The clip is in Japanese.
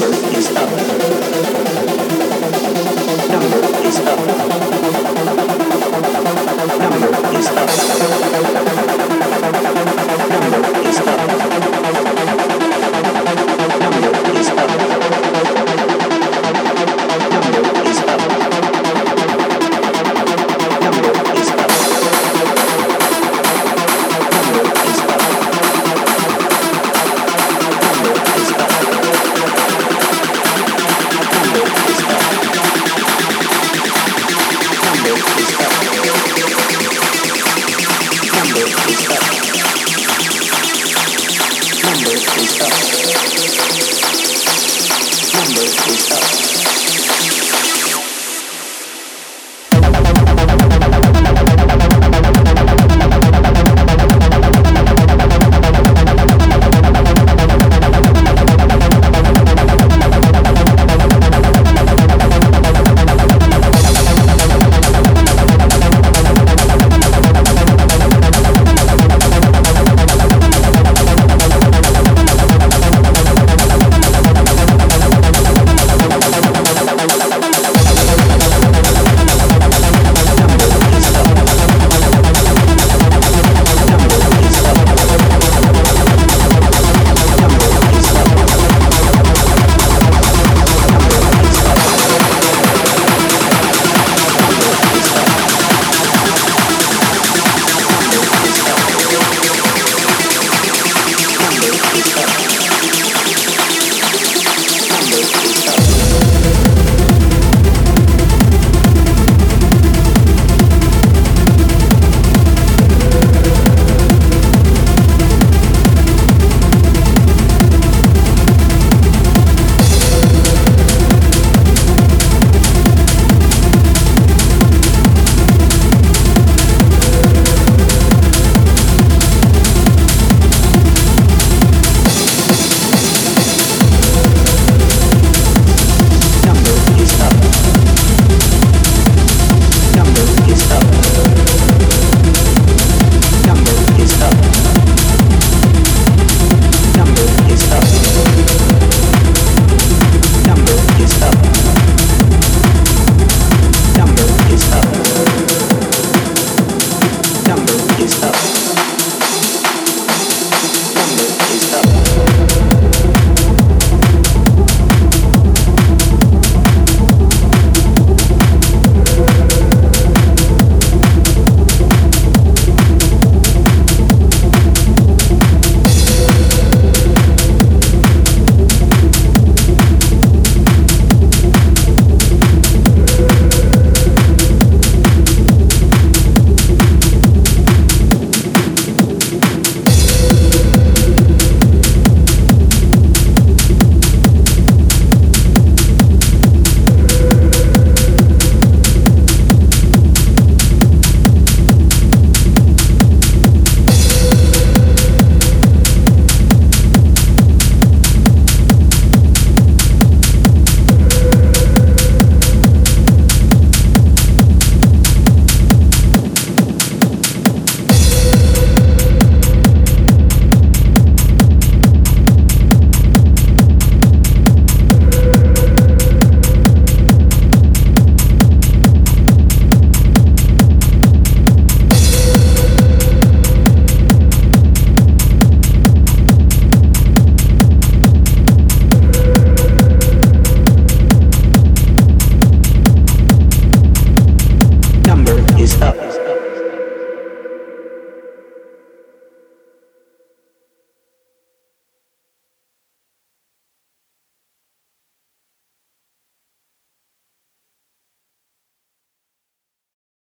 Number is up. Number is up. Numbers is up. Numbers is up.